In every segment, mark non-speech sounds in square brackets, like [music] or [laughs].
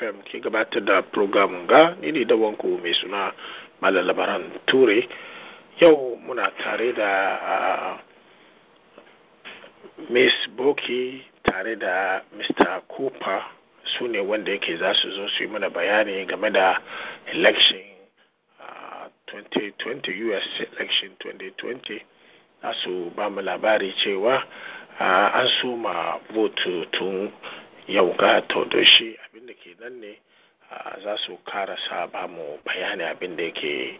fm ke gabatar da program ga ni ne da wanku mai suna malalabaran ture. Yau muna tare da miss boki tare da mr cooper. Su ne wanda yake za su zo su yi mana bayani game da election uh, 2020 us election 2020 za su ba mu labari cewa uh, an suma vote tun yau ga to da shi abin da ke nan ne za su karasa ba mu bayani abin da yake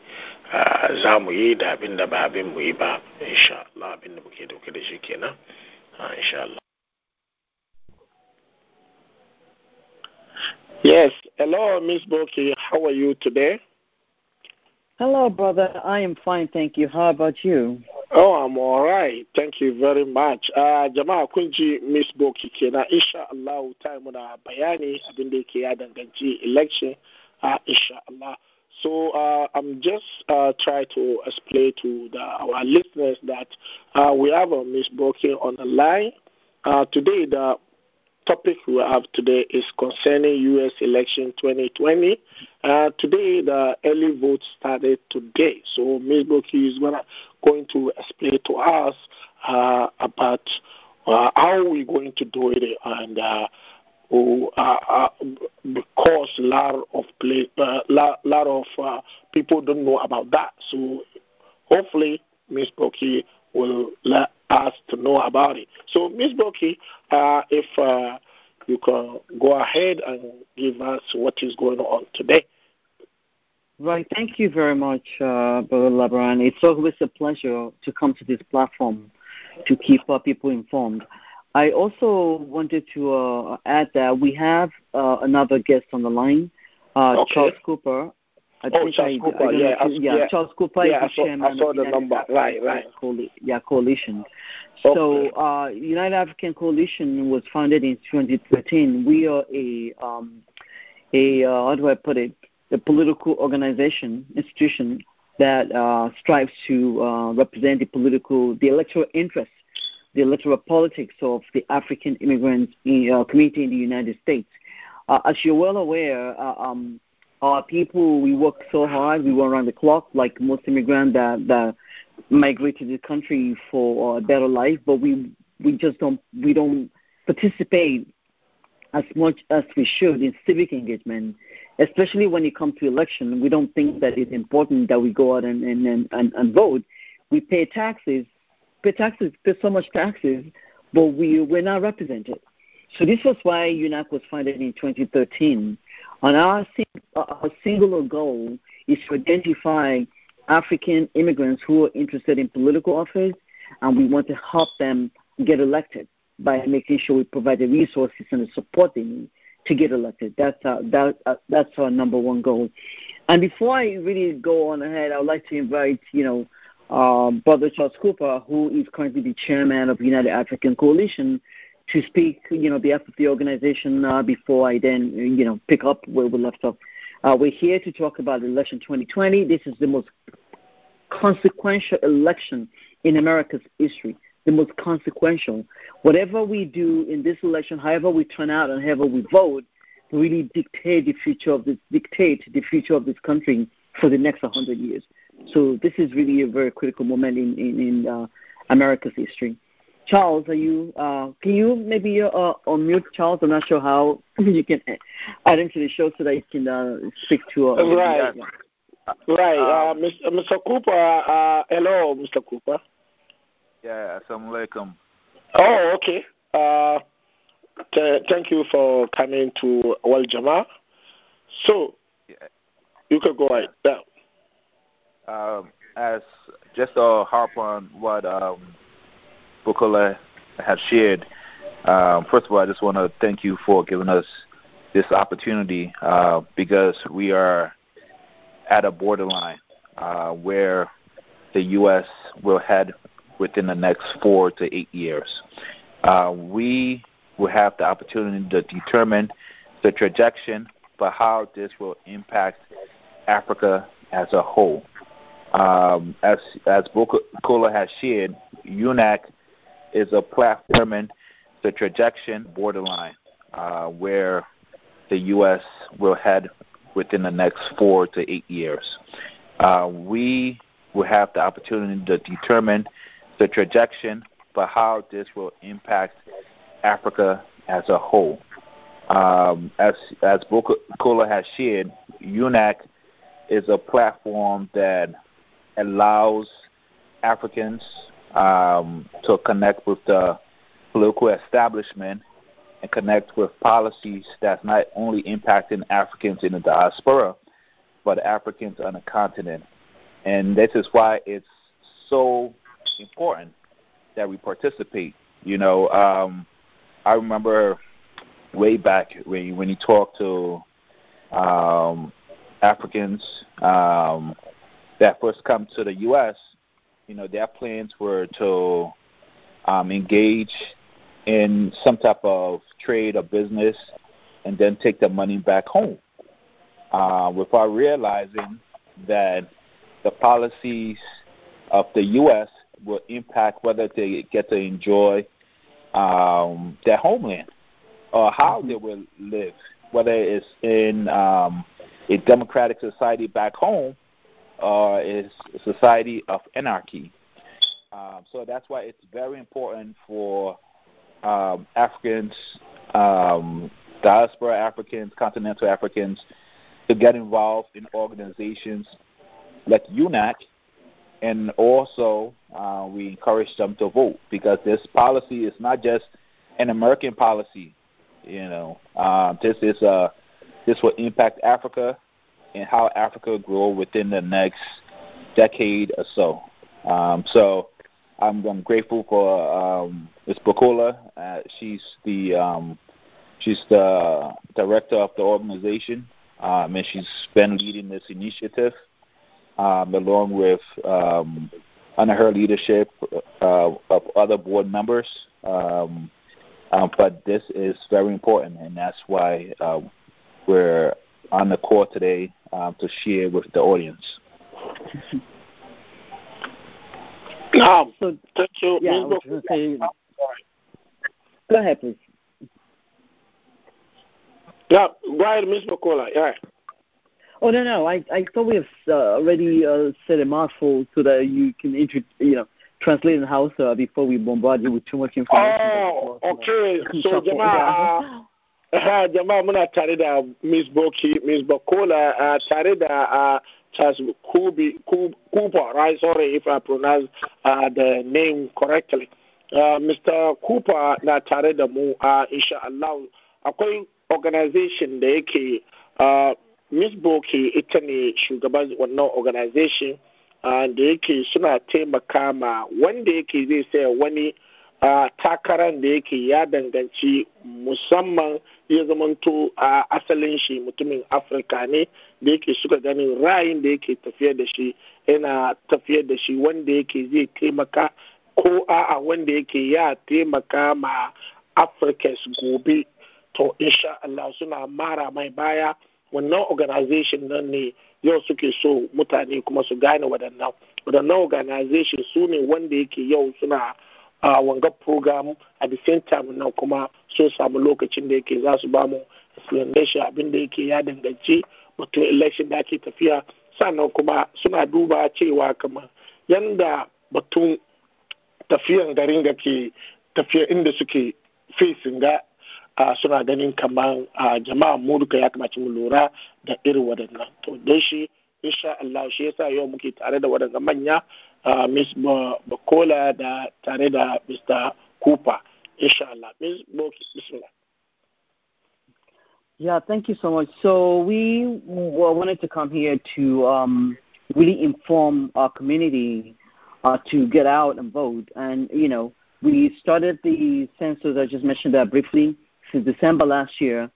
za mu yi da abin da ba abin mu yi ba insha Allah abin da muke ɗauke da shi kenan insha Allah Yes, hello, Miss Boki. How are you today? Hello, brother. I am fine, thank you. How about you? Oh, I'm all right. Thank you very much. Uh, jama'a kun Miss Boki kenan insha Allah ta muna bayani abin da ya danganci election uh, insha Allah. So uh, I'm just uh, trying to explain to the, our listeners that uh, we have a Miss Boki on the line. Uh, today, the topic we have today is concerning U.S. election 2020. Uh, today, the early vote started today. So Ms. Boki is gonna, going to explain to us uh, about uh, how we're going to do it and uh, uh, because a lot of play, uh, lot, lot of people don't know about that. So hopefully, Ms. Boki will let us to know about it. So, Ms. Boki, uh, if uh, you can go ahead and give us what is going on today. Right. Thank you very much, uh, Brother Labran. It's always a pleasure to come to this platform to keep our people informed. I also wanted to uh, add that we have uh, another guest on the line, uh, okay. Charles Cooper. I oh, Charles I, Cooper, I yeah, I, yeah, yeah, Charles Cooper yeah, is the chairman I saw of the United number, African right, right. Coali- yeah, coalition. Okay. So, uh, United African Coalition was founded in 2013. We are a, um, a uh, how do I put it, a political organization, institution that uh, strives to uh, represent the political, the electoral interests, the electoral politics of the African immigrant in, community in the United States. as you're well aware, um, our people, we work so hard, we work around the clock, like most immigrants that, that migrate to the country for a better life, but we we just don't we don't participate as much as we should in civic engagement, especially when it comes to election. We don't think that it's important that we go out and and, and, and vote. We pay taxes, pay taxes, pay so much taxes, but we we're not represented. So this was why UNAC was founded in 2013. And our, our singular goal is to identify African immigrants who are interested in political office, and we want to help them get elected by making sure we provide the resources and the support they need to get elected. That's our, that, uh, that's our number one goal. And before I really go on ahead, I would like to invite, you know, uh, Brother Charles Cooper, who is currently the chairman of United African Coalition, to speak, you know, behalf of the organization uh, before I then, you know, pick up where we left off. Uh, we're here to talk about the election 2020. This is the most consequential election in America's history, the most consequential. Whatever we do in this election, however we turn out and however we vote, really dictate the future of this dictate the future of this country for the next 100 years. So this is really a very critical moment in in, in uh, America's history. Charles, are you? Uh, can you maybe uh, unmute Charles? I'm not sure how [laughs] you can add him to the show so that you can uh, speak to. Uh, right, right. Uh, Mr. Mr. Cooper. Uh, hello, Mr. Cooper. Yeah, assalamu alaikum. Oh, okay. Uh, t- thank you for coming to Wal Jama. So, yeah. you can go right now. Um, as just to harp on what um, Bukola has shared. Um, first of all, I just want to thank you for giving us this opportunity uh, because we are at a borderline uh, where the U.S. will head within the next four to eight years. Uh, we will have the opportunity to determine the trajectory for how this will impact Africa as a whole. Um, as as Bukola has shared, UNAC is a platforming the trajectory borderline uh, where the U.S. will head within the next four to eight years. Uh, we will have the opportunity to determine the trajectory for how this will impact Africa as a whole. Um, as as Bukola has shared, UNAC is a platform that allows Africans um, to connect with the political establishment and connect with policies that's not only impacting Africans in the diaspora, but Africans on the continent. And this is why it's so important that we participate. You know, um, I remember way back when when you to um, Africans um, that first come to the U.S., you know, their plans were to um, engage in some type of trade or business and then take the money back home uh, without realizing that the policies of the U.S. will impact whether they get to enjoy um, their homeland or how they will live, whether it's in um, a democratic society back home or is a society of anarchy. Um, so that's why it's very important for um, Africans, um, diaspora Africans, continental Africans to get involved in organizations like UNAC, and also uh, we encourage them to vote because this policy is not just an American policy. You know, uh, this is a this will impact Africa and how Africa grow within the next decade or so. Um, so I'm, I'm grateful for um, Ms. Bukola. Uh, she's the um, she's the director of the organization, um, and she's been leading this initiative um, along with um, under her leadership uh, of other board members. Um, um, but this is very important, and that's why uh, we're on the call today um, to share with the audience. Um, so, thank you. Yeah, say, go ahead, please. Yeah, go ahead, Ms. McCullough. Yeah. Oh no, no. I I thought we have uh, already uh, said a mouthful so that you can intro, you know translate in house uh, before we bombard you with too much information. Oh, okay. So jama'a uh, jama'a muna tare da Miss Boki, Miss Bakola, uh, tare da uh, Charles Kubi, Cooper, right? Sorry if I pronounce uh, the name correctly. Uh, Mr. Cooper na tare da mu uh, insha Allah akwai organization da yake uh, Miss Boki ita ne shugaban wannan organization uh, da yake suna taimaka ma wanda yake zai saya wani uh, takarar da yake ya danganci musamman ya zamanto a asalin shi mutumin afirka ne da yake suka ganin ra'ayin da yake tafiya da shi yana tafiya da shi wanda yake zai taimaka ko a'a wanda yake ya taimaka ma africans gobe. To insha Allah suna mara mai baya. Wannan organization nan ne yau suke so mutane kuma su gane waɗannan. Waɗannan organization su ne wanda yake yau suna a wanga program at the same time nan kuma sun samu lokacin da yake za su ba mu explanation abin da yake ya danganci batun election da ake tafiya. Sannan kuma suna duba cewa kamar yanda batun tafiyan garin ga ke tafiya inda suke facing ga uh, suna ganin kamar uh, jama'a mu duka ya kamaci mu lura da irin waɗannan. To don shi insha Allah shi yasa yau muke tare da waɗannan manya uh, da Mr. Cooper insha Allah Miss Boki bismillah Yeah, thank you so much. So we wanted to come here to um, really inform our community uh, to get out and vote. And you know, we started the census. I just mentioned that briefly since December last year.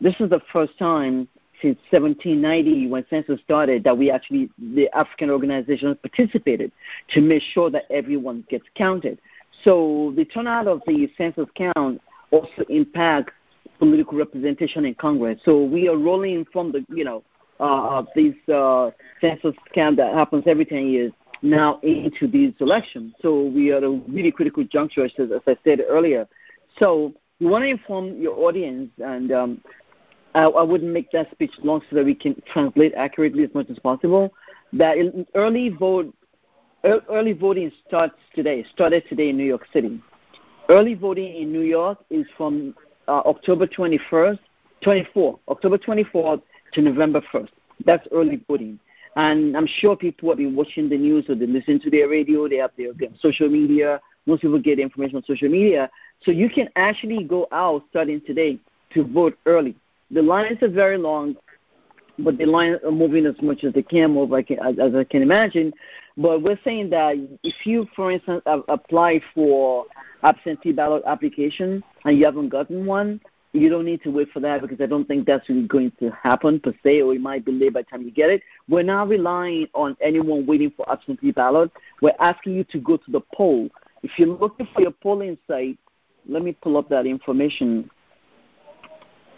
This is the first time since 1790 when census started that we actually the African organizations participated to make sure that everyone gets counted. So the turnout of the census count also impacts political representation in Congress. So we are rolling from the you know uh, these uh, census count that happens every 10 years now into these elections. So we are at a really critical juncture, as, as I said earlier. So we want to inform your audience and um, I, I wouldn't make that speech long so that we can translate accurately as much as possible. That early vote, early voting starts today. Started today in New York City. Early voting in New York is from uh, October 21st, 24, October 24th to November 1st. That's early voting. And I'm sure people have been watching the news or they listen to their radio, they have their social media. Most people get information on social media. So you can actually go out starting today to vote early. The lines are very long, but the lines are moving as much as they can move, like, as, as I can imagine. But we're saying that if you, for instance, apply for absentee ballot application and you haven't gotten one, you don't need to wait for that because I don't think that's really going to happen per se, or it might be late by the time you get it. We're not relying on anyone waiting for absentee ballot. We're asking you to go to the poll. If you're looking for your polling site, let me pull up that information.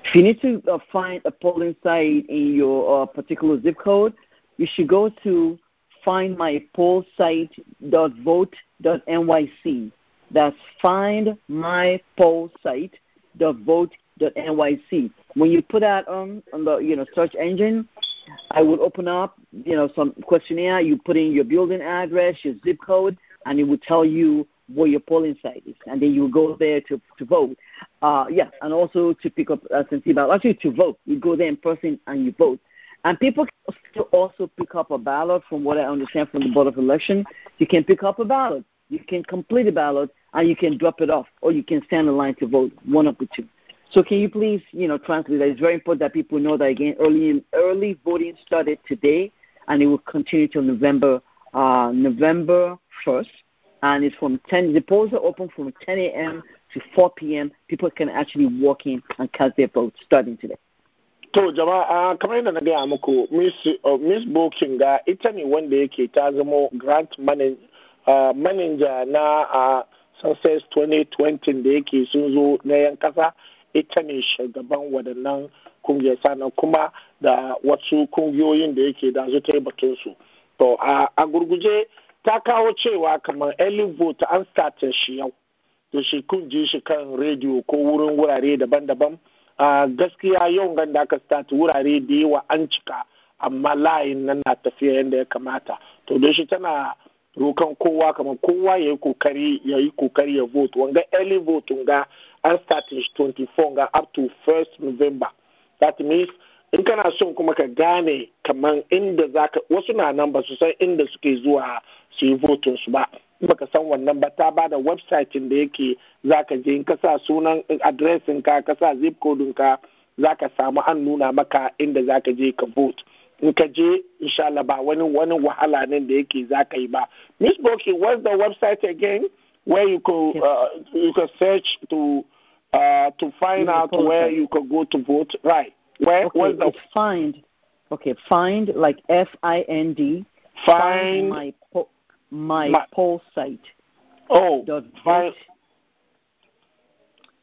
If you need to uh, find a polling site in your uh, particular zip code, you should go to findmypollsite.vote.nyc. That's findmypollsite.vote.nyc. When you put that on on the you know search engine, I would open up you know some questionnaire. You put in your building address, your zip code, and it will tell you where your polling site is, and then you go there to to vote. Uh, yeah, and also to pick up absentee ballot. Actually, to vote, you go there in person and you vote. And people can also pick up a ballot, from what I understand from the Board of Election. You can pick up a ballot, you can complete a ballot, and you can drop it off, or you can stand in line to vote. One of the two. So can you please, you know, translate that? It's very important that people know that again. Early early voting started today, and it will continue till November uh, November first and it's from 10. The polls are open from 10 a.m. to 4 p.m. People can actually walk in and cast their votes starting today. To jama'a uh, kamar yadda na gaya muku Miss uh, Bokin ga ita ne wanda yake ta zama grant uh, manager na Census 2020 da yake sun zo na yan kasa ita ne shugaban waɗannan kungiyar sannan kuma da wasu kungiyoyin da yake da su ta batunsu. To a gurguje ta kawo cewa kamar early vote an startin shi yau. To shi kun ji shi kan rediyo ko wurin wurare daban-daban. A gaskiya yau gan da aka start wurare da yawa an cika amma layin nan na tafiya yadda ya kamata. To don shi tana rokan kowa kamar kowa ya yi ƙoƙari ya yi ƙoƙari ya vote. Wanga early vote ga an start shi 24 ga up to 1st november. That means in kana son kuma ka gane kamar inda zaka wasu na nan ba su san inda suke zuwa su yi votin su ba. Baka san wannan ba ta ba da website da yake zaka je in ka sa sunan adresin ka ka sa zip code ka zaka samu an nuna maka inda zaka je ka vote. In ka je insha Allah ba wani wani wahala ne da yake zaka yi ba. Miss Boki what's the website again? Where you could uh, you could search to uh, to find out where you could go to vote. Right. Where okay, what's the it's find okay find like F I N D find my po- my, My- poll site oh dot find vote.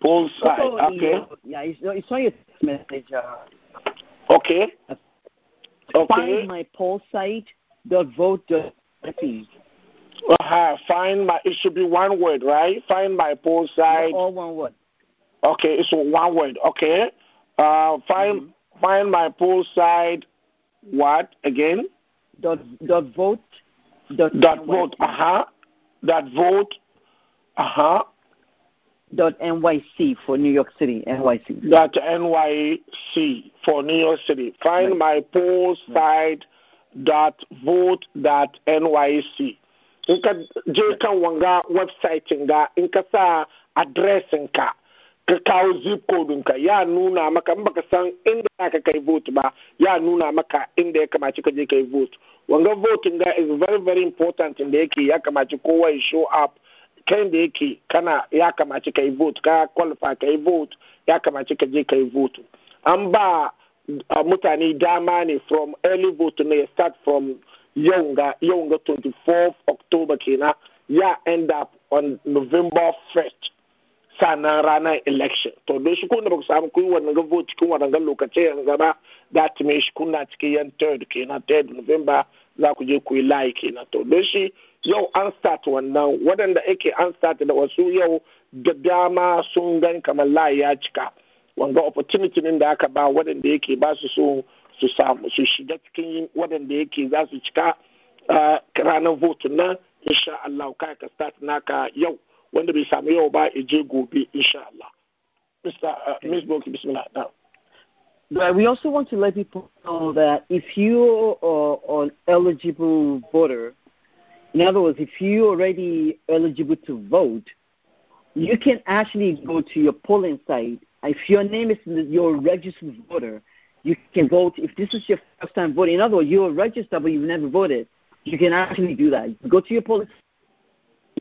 poll site Also, okay yeah, yeah, it's, it's on your text message. Uh, okay okay Find my poll site dot vote dot uh-huh. find my it should be one word right find my poll site All one word. okay it's one word okay uh find Mm-hmm. find my poll site what again Dot dot vote dot dot vote uh-huh dot vote uh-huh dot NYC for New York City, NYC. dot NYC for New York City. Find my poll site dot vote dot NYC. In ka je kan wanga website ga in ka sa addressin ka ka kawo zip code ka ya nuna maka in baka san inda ka kai vote ba ya nuna maka inda ya kamaci ka je kai vote. Wanga voting ga is very very important inda yake ya kamaci kowa ya show up. Kan da yake kana ya kamaci ka yi vote ka qualify ka yi vote ya kamaci ka je ka yi vote. An ba uh, mutane dama ne from early vote ne start from yau ga yau ga 24th october kenan ya end up on november 1st sannan ranar election. To don shi kuna ba ku samu kuyi wannan ga vote cikin wannan ga lokaci yanzu ba that means shi kuna cikin yan third kenan third november za ku je ku yi layi kenan. To don shi yau an start wannan waɗanda ake an start da wasu yau da dama sun gan kamar layi ya cika. Wanga opportunity din da aka ba waɗanda yake ba su so su samu su shiga cikin waɗanda yake za su cika ranar vote nan insha Allah kai ka start naka yau. Wanda bai samu yau ba ya je gobe insha Allah Mr. Uh, Ms. Boki, bismillah. Now. But we also want to let people know that if you are an eligible voter, in other words, if you're already eligible to vote, you can actually go to your polling site. If your name is your registered voter, you can vote. If this is your first time voting, in other words, you're registered but you've never voted, you can actually do that. Go to your polling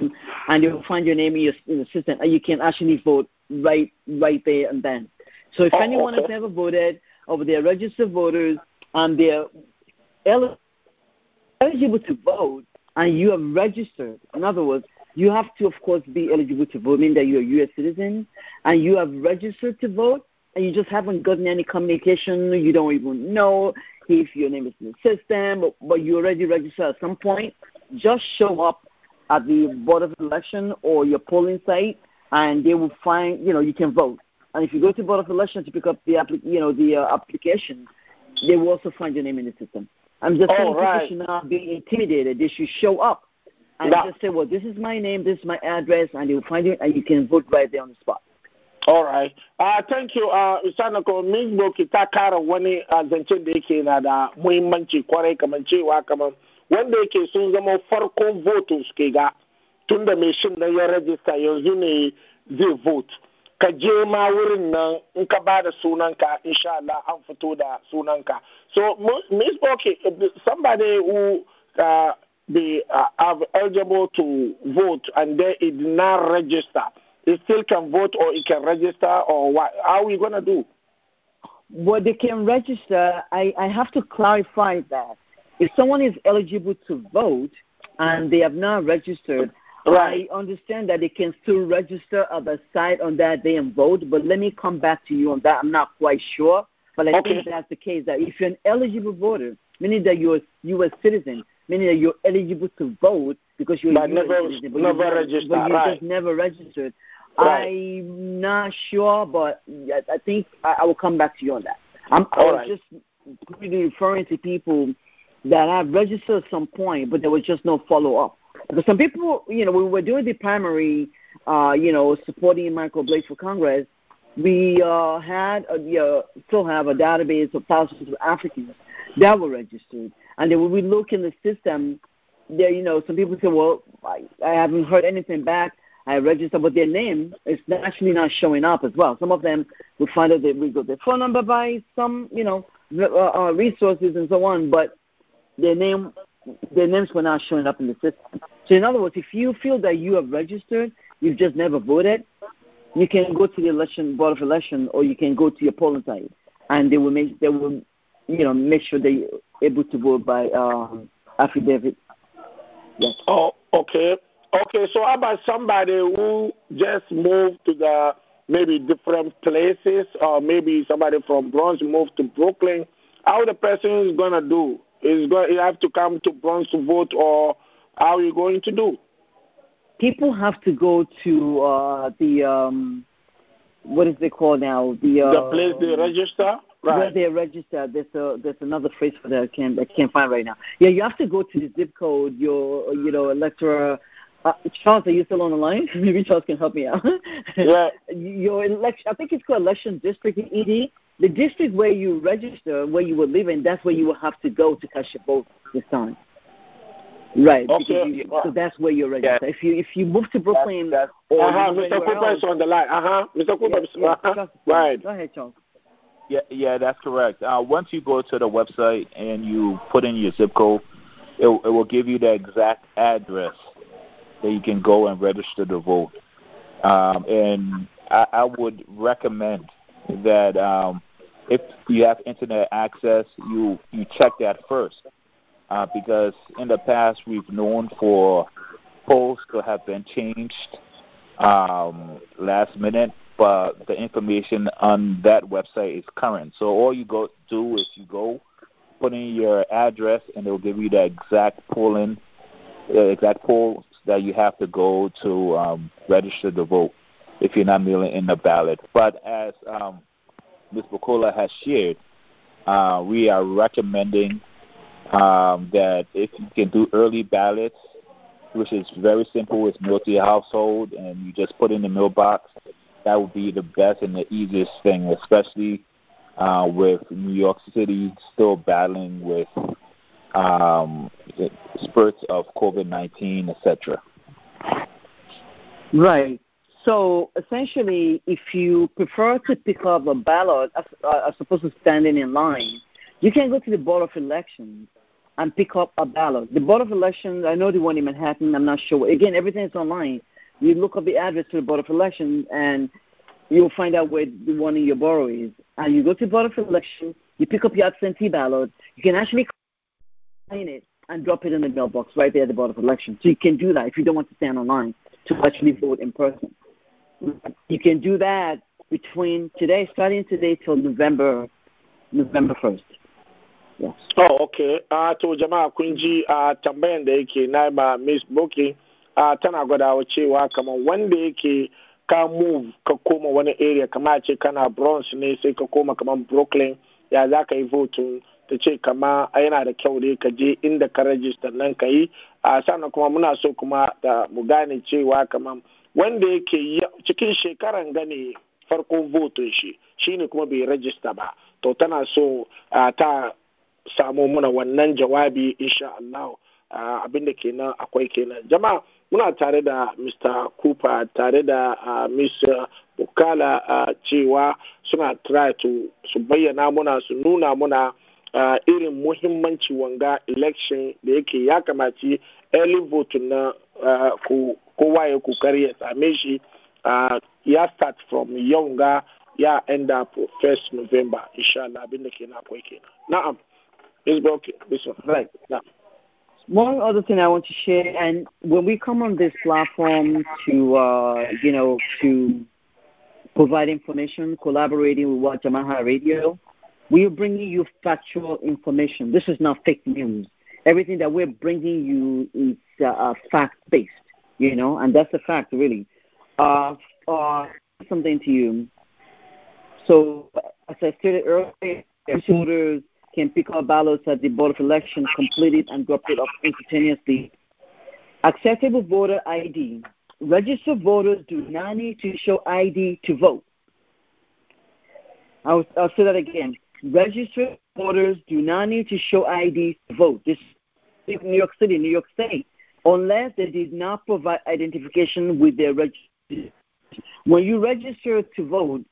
site and you'll find your name in, your, in the system, and you can actually vote right right there and then. So if Oh, anyone has never voted, or they're registered voters and they're eligible to vote, and you have registered, in other words, you have to, of course, be eligible to vote, meaning that you're a U.S. citizen, and you have registered to vote, and you just haven't gotten any communication, you don't even know if your name is in the system, but, but you already registered at some point, just show up at the Board of Election or your polling site, and they will find, you know, you can vote. And if you go to Board of Election to pick up the, appli- you know, the uh, application, they will also find your name in the system. I'm just saying right. people should not be intimidated. They should show up and Yeah. just say, well, this is my name, this is my address, and they will find you, and you can vote right there on the spot. All right. Uh, thank you. Uh, Sanako, Ms. Boki ta kara wani uh, zancen da yake na da muhimmanci kwarai kamar cewa kamar wanda yake sun zama farkon voto suke ga tun da mai shin nan ya rajista yanzu ne zai vote. Ka je ma wurin nan in ka ba da sunanka insha Allah an fito da sunanka. So, Ms. Boki, somebody who uh, be uh, eligible to vote and then it did not register, he still can vote or he can register or what? How are we gonna do? Well, they can register. I, I have to clarify that. If someone is eligible to vote and they have not registered, Right. I understand that they can still register at the site on that day and vote, but let me come back to you on that. I'm not quite sure, but I Okay. think that's the case. That if you're an eligible voter, meaning that you're a U.S. citizen, meaning that you're eligible to vote because you're But a never- citizen, but never registered, but you right. just never registered. Right. I'm not sure, but I I think I, I will come back to you on that. I'm, I was right. just really referring to people that have registered at some point, but there was just no follow up. Because some people, you know, we were doing the primary, uh, you know, supporting Michael Blake for Congress, we uh, had, a, you know, still have a database of thousands of Africans that were registered. And then when we look in the system, there, you know, some people say, well, I, I haven't heard anything back. I registered, but their name is actually not showing up as well. Some of them we find that we got their phone number by some, you know, uh, uh, resources and so on, but their name, their names were not showing up in the system. So in other words, if you feel that you have registered, you've just never voted, you can go to the election board of election, or you can go to your polling site, and they will make they will, you know, make sure that you're able to vote by um, affidavit. Yes. Oh, okay. Okay, so how about somebody who just moved to the maybe different places, or maybe somebody from Bronx moved to Brooklyn? How the person is gonna do? Is going you have to come to Bronx to vote, or how are you going to do? people have to go to uh, the um, what is it called now? The uh, the place they register, Right. where they register. There's a there's another phrase for that I can't I can't find right now. Yeah, you have to go to the zip code. Your you know electoral. Uh, Charles, are you still on the line? [laughs] Maybe Charles can help me out. Yeah. [laughs] Your election, I think it's called election district ED. The district where you register, where you were living, that's where you will have to go to cast your vote this time. Right. Okay. You, so that's where you're registered. If you if you move to Brooklyn That's- or Uh huh. Mr. Cooper is on the line. Uh huh. Mr. Cooper, yeah, yeah, uh-huh. Right? Go ahead, Charles. Yeah, yeah, that's correct. Uh, once you go to the website and you put in your zip code, it, it will give you the exact address that you can go and register to vote. Um, and I, I would recommend that um, if you have internet access, you you check that first, uh, because in the past we've known for polls to have been changed um, last minute, but the information on that website is current. So all you go do is you go put in your address, and it will give you the exact polling, the exact polls that you have to go to um, register to vote if you're not mailing in the ballot. But as um, Ms. Bukola has shared, uh, we are recommending um, that if you can do early ballots, which is very simple, it's mailed to your household, and you just put in the mailbox, that would be the best and the easiest thing, especially uh, with New York City still battling with um, spurts of COVID 19, etc. Right. So essentially, if you prefer to pick up a ballot as, uh, as opposed to standing in line, you can go to the Board of Elections and pick up a ballot. The Board of Elections, I know the one in Manhattan, I'm not sure. Again, everything is online. You look up the address to the Board of Elections and you'll find out where the one in your borough is. And you go to the Board of Elections, you pick up your absentee ballot, you can actually sign it and drop it in the mailbox right there at the Board of Elections. So you can do that if you don't want to stand online to actually vote in person. You can do that between today, starting today till November November first. Yes. Oh, okay. Uh, to jama'a kun uh, tambayan da yake na ma Miss Boki uh, tana gwadawa cewa kamar wanda yake ka move ka koma wani area kama ce kana Bronx ne sai ka koma kamar Brooklyn ya za ka yi voting ta ce kama yana da kyau ne ka je inda ka register nan ka yi a sannan kuma muna so kuma da mu gane cewa kamar wanda yake cikin shekaran gane farkon votin shi shine kuma bai register ba to tana so ta samu muna wannan jawabi insha Allah abin da kenan akwai kenan jama'a muna tare da Mr. Cooper tare da Miss Bukala cewa suna try to su bayyana muna su nuna muna irin muhimmanci wanga election da yake ya kamaci early vote na kowa kokari ya same shi ya start from yau ya end up first November insha Allah abin da kenan akwai kenan na'am It's broken. This one. Right. Yeah. One other thing I want to share, and when we come on this platform to, uh, you know, to provide information, collaborating with Jamaha Radio, we are bringing you factual information. This is not fake news. Everything that we're bringing you is uh, fact-based, you know, and that's a fact, really. Uh, uh, something to you. So, as I stated earlier, voters can pick up ballots at the Board of Elections, complete it, and drop it off instantaneously. Accessible voter ID. Registered voters do not need to show ID to vote. I'll, I'll say that again. Registered voters do not need to show ID to vote. This is New York City, New York State, unless they did not provide identification with their. When you register to vote,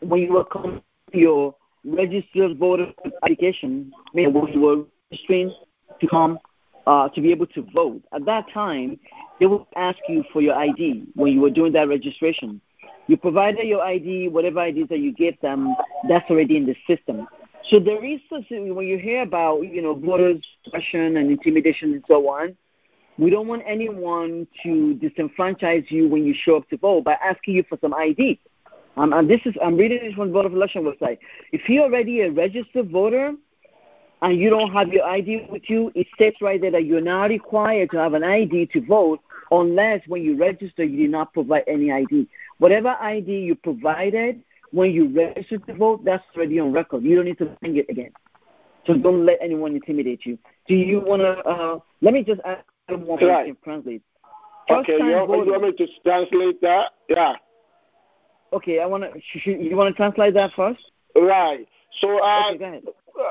when you are your registered voter application, when you were registering to come uh, to be able to vote. At that time, they will ask you for your ID when you were doing that registration. You provided your ID, whatever ID that you gave them, that's already in the system. So there is when you hear about you know voter suppression and intimidation and so on, we don't want anyone to disenfranchise you when you show up to vote by asking you for some ID. Um, and this is I'm reading this from the Board of Election website. If you're already a registered voter and you don't have your ID with you, it states right there that you're not required to have an ID to vote unless when you register you did not provide any ID. Whatever ID you provided when you registered to vote, that's already on record. You don't need to bring it again. So don't let anyone intimidate you. Do you want to? Uh, let me just add one more right. translate. First okay, you, you want me to translate that? Yeah. Okay, I want to. You want to translate that first? Right. So, uh, okay,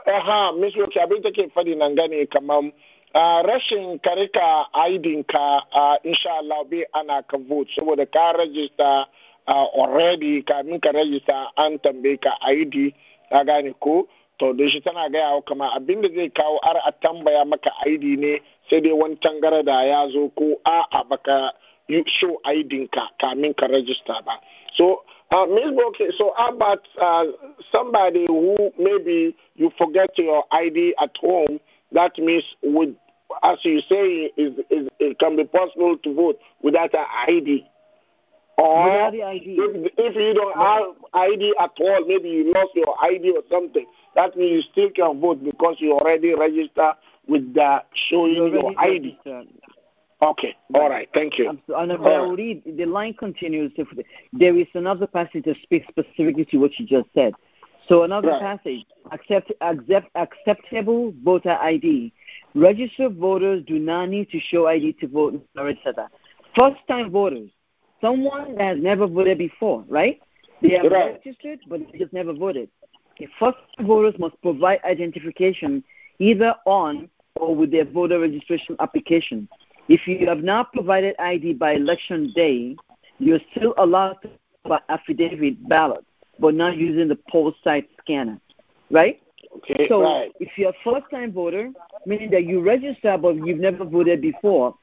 uh, Miss Roki, abin take faɗi nan gane kamar uh, rashin ka rika aidinka uh, insha Allah bai ana ka vote saboda ka register uh, already kamin ka register an tambaye ka ID ka gane ko to da shi tana gaya wa kama abin da zai kawo ar a tambaya maka ID ne sai dai wani tangara da ya zo ko a'a baka show ID ka kamin ka register ba so uh, Ms. Boke, so how about uh, somebody who maybe you forget your ID at home? That means, with, as you say, is, is, it can be possible to vote without an ID. Or without the ID. If, if you don't have ID at all, maybe you lost your ID or something, that means you still can vote because you already registered with the showing your ID. Registered. Okay. All right. Thank you. And I will read. The line continues. There is another passage that speaks specifically to what you just said. So another Right. passage, accept, accept, acceptable voter ID. Registered voters do not need to show ID to vote, etc. First time voters, someone that has never voted before, right? They have Right. registered, but they just never voted. Okay, First time voters must provide identification either on or with their voter registration application. If you have not provided ID by election day, you're still allowed to by affidavit ballot, but not using the poll site scanner, right? Okay, So right. if you're a first time voter, meaning that you register but you've never voted before,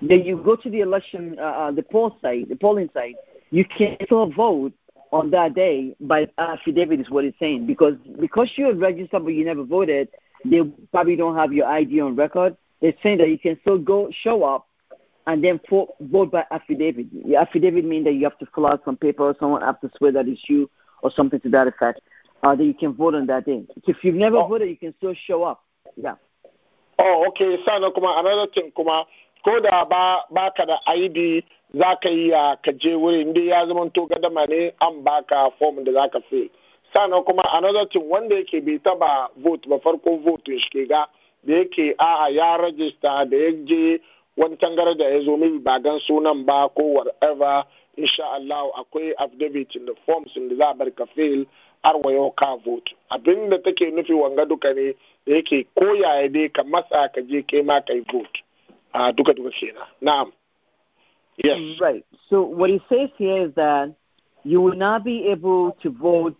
then you go to the election, uh, uh, the poll site, the polling site, you can still vote on that day by affidavit is what it's saying because because you're registered but you never voted, they probably don't have your ID on record. They're saying that you can still go show up and then vote, vote by affidavit. Your affidavit means that you have to fill out some paper or someone has to swear that it's you or something to that effect. Uh, that you can vote on that day. If you've never Oh. voted, you can still show up. Yeah. Oh, okay. Kuma another thing kuma ko da ba baka da ID za ka yi ya ka je wuri inda ya zama to gadama ne an baka form da za ka fill. Sannan kuma another thing wanda yake bai taba vote ba farko vote shi ke ga da yake a'a ya register da ya je wani tangar da ya zo mai ba gan sunan ba ko whatever. Insha Allah akwai affidavit in the forms da za bar ka fill har wa yau ka vote. Abin da take nufi wanga duka ne da yake koyaya dai ka matsa ka je kai ma kai vote. A duka duka kenan. Na'am. Yes Right. So what he says here is that you will not be able to vote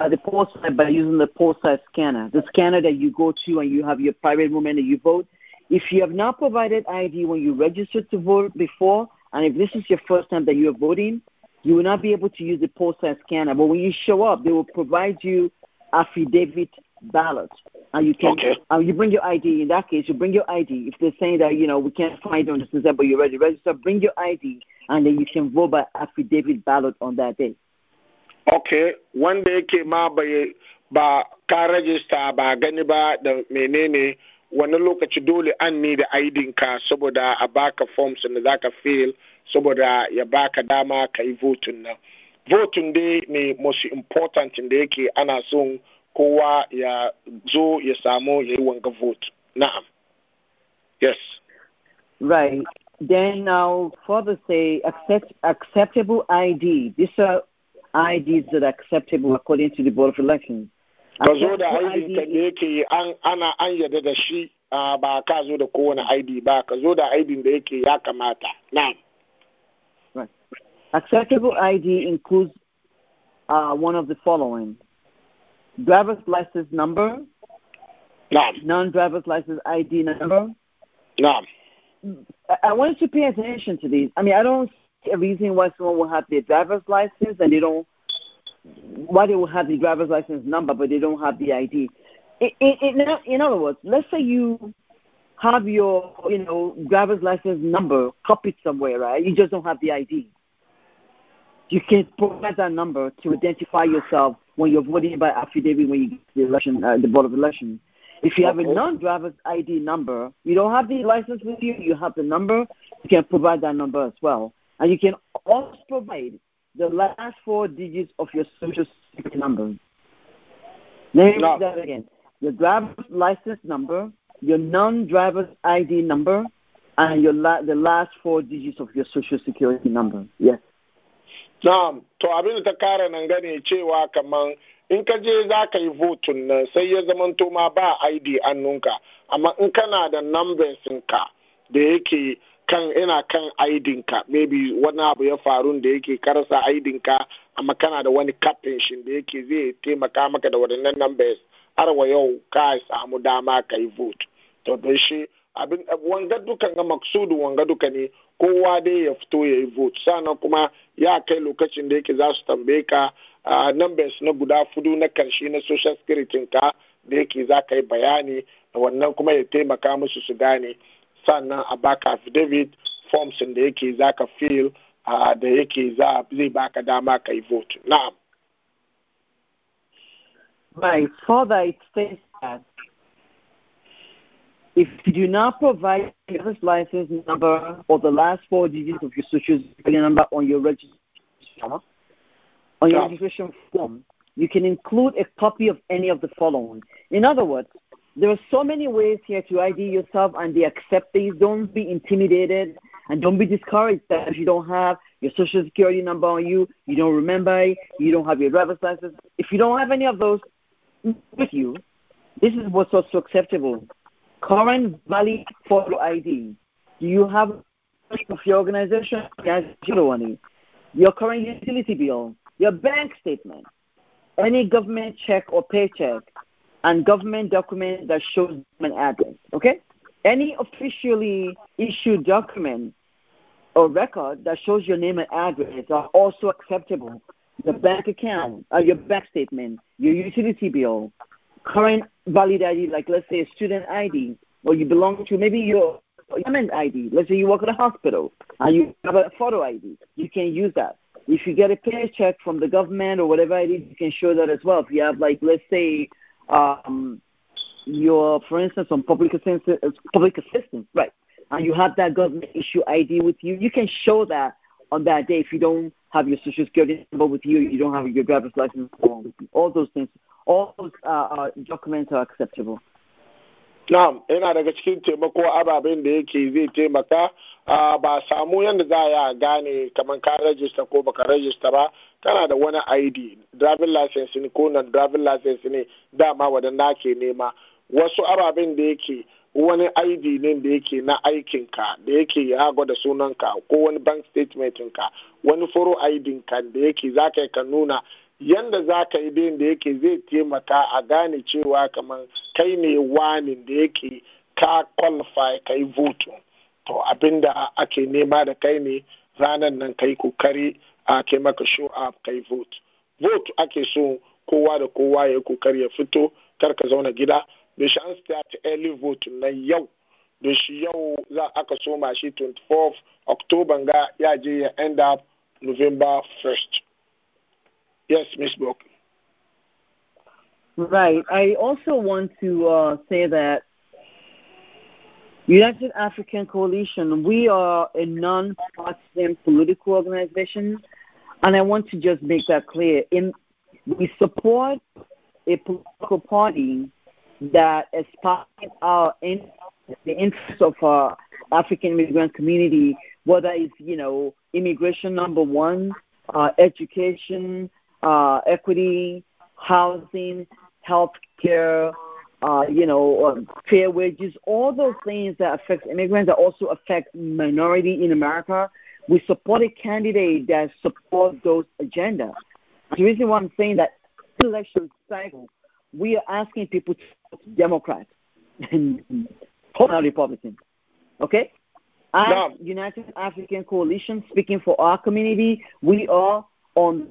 at the poll site by using the poll site scanner, the scanner that you go to and you have your private moment and you vote. If you have not provided ID when you registered to vote before, and if this is your first time that you are voting, you will not be able to use the poll site scanner. But when you show up, they will provide you affidavit ballot, and you can Okay. uh, you bring your ID. In that case, you bring your ID. If they're saying that you know we can't find you on the system, but you're ready to register, bring your ID, and then you can vote by affidavit ballot on that day. okay wanda yake ma bai ba ka rajista ba gani ba da menene wani lokaci dole an ne da aidin ka saboda a baka forms da zaka fill saboda ya baka dama ka yi votin nan votin dai ne most important da yake ana son kowa ya zo ya samu ya yi wanga vote. Na'am. Yes. Right. Then now further say accept, acceptable ID. These are IDs that are acceptable according to the Board of Elections. ka zo da ka ID da yake an ana an yarda da shi ba ka zo da kowane ID ba. Ka zo da aidin da yake ya kamata. Na'am. Acceptable ID includes uh, one of the following: driver's license number, na'am non-driver's license ID number. na'am mm, I- I want you to pay attention to these. I mean, I don't see a reason why someone will have their driver's license and they don't. Why they will have the driver's license number, but they don't have the ID. In, in, in, in other words, let's say you have your, you know, driver's license number copied somewhere, right? You just don't have the ID. You can provide that number to identify yourself when you're voting by affidavit when you get to the election, uh, the board of election. If you have a non-driver's ID number, you don't have the license with you, you have the number, you can provide that number as well. And you can also provide the last four digits of your social security number. Let me No. that again. Your driver's license number, your non-driver's ID number, and your la- the last four digits of your social security number. Yes. Na'am. To abin da ta kara nan gane cewa kaman in ka je za ka yi votun nan sai ya zamanto ma ba ID annunka amma in kana da numbers ka da yake kan ina kan ID ka maybe wani abu ya faru da yake karasa ID ka amma kana da wani shi da yake zai taimaka maka da waɗannan numbers har wa yau ka samu dama ka yi vote. To don shi abin wanga dukan ga maksudu wanga duka ne kowa dai ya fito ya yi vote. Sannan kuma ya kai lokacin da yake za su tambaye ka numbers na guda fudu na ƙarshe na social security ka da yake za ka yi bayani wannan kuma ya taimaka musu su gane. Sannan a baka affidavit forms da yake za ka fill da yake za zai baka dama ka yi vote. Na'am. Right. Further, it states that if you do not provide your driver's license number or the last four digits of your social security number on your registration on your Yeah. registration form, you can include a copy of any of the following. In other words, there are so many ways here to ID yourself, and they accept these. Don't be intimidated and don't be discouraged that if you don't have your social security number on you, you don't remember it, you don't have your driver's license. If you don't have any of those with you, this is what's also acceptable. Current valid photo ID. Do you have of your organization? Yes, your current utility bill, your bank statement, any government check or paycheck, and government document that shows an address. Okay? Any officially issued document or record that shows your name and address are also acceptable. The bank account, uh, your bank statement, your utility bill, current valid ID, like let's say a student ID, or you belong to maybe your government ID. Let's say you work at a hospital and you have a photo ID. You can use that. If you get a paycheck from the government or whatever it is, you can show that as well. If you have like let's say um, your, for instance, on public assistance, public assistance, right? and you have that government issue ID with you, you can show that on that day. If you don't have your social security number with you, you don't have your driver's license. All those things, all those uh, uh, documents are acceptable. Na'am, yana daga cikin taimako ababen da yake zai taimaka ba samu yadda za a gane kamar ka rajista ko baka rajista ba kana da wani ID driving license ne ko nan driving license ne dama wadanda ke nema wasu ababen da yake wani ID ne da yake na aikinka da yake ya gwada sunanka ko wani bank statement ka wani foro ID ka da yake za ka nuna yanda za ka yi da yake zai taimaka a gane cewa kamar kai ne wani da yake ka qualify ka yi vote to abin da ake nema da kai ne ranar nan kai ƙoƙari a kai maka show up kai vote. Vote ake so kowa da kowa ya ƙoƙari ya fito kar ka zauna gida. Da shi an start early vote na yau da shi yau za aka soma shi 24 october ga ya je ya end up november 1st yes miss book right. I also want to uh, say that united african coalition we are a non-partisan political organization and i want to just make that clear. In we support a political party that espouse our in, the interests of our African immigrant community, whether it's you know immigration number one, uh, education, uh, equity, housing, health care, uh, you know, um, fair wages, all those things that affect immigrants that also affect minority in America. We support a candidate that supports those agendas. The reason why I'm saying that election cycle we are asking people to vote Democrat and not Republican. Okay? As no. United African Coalition, speaking for our community, we are on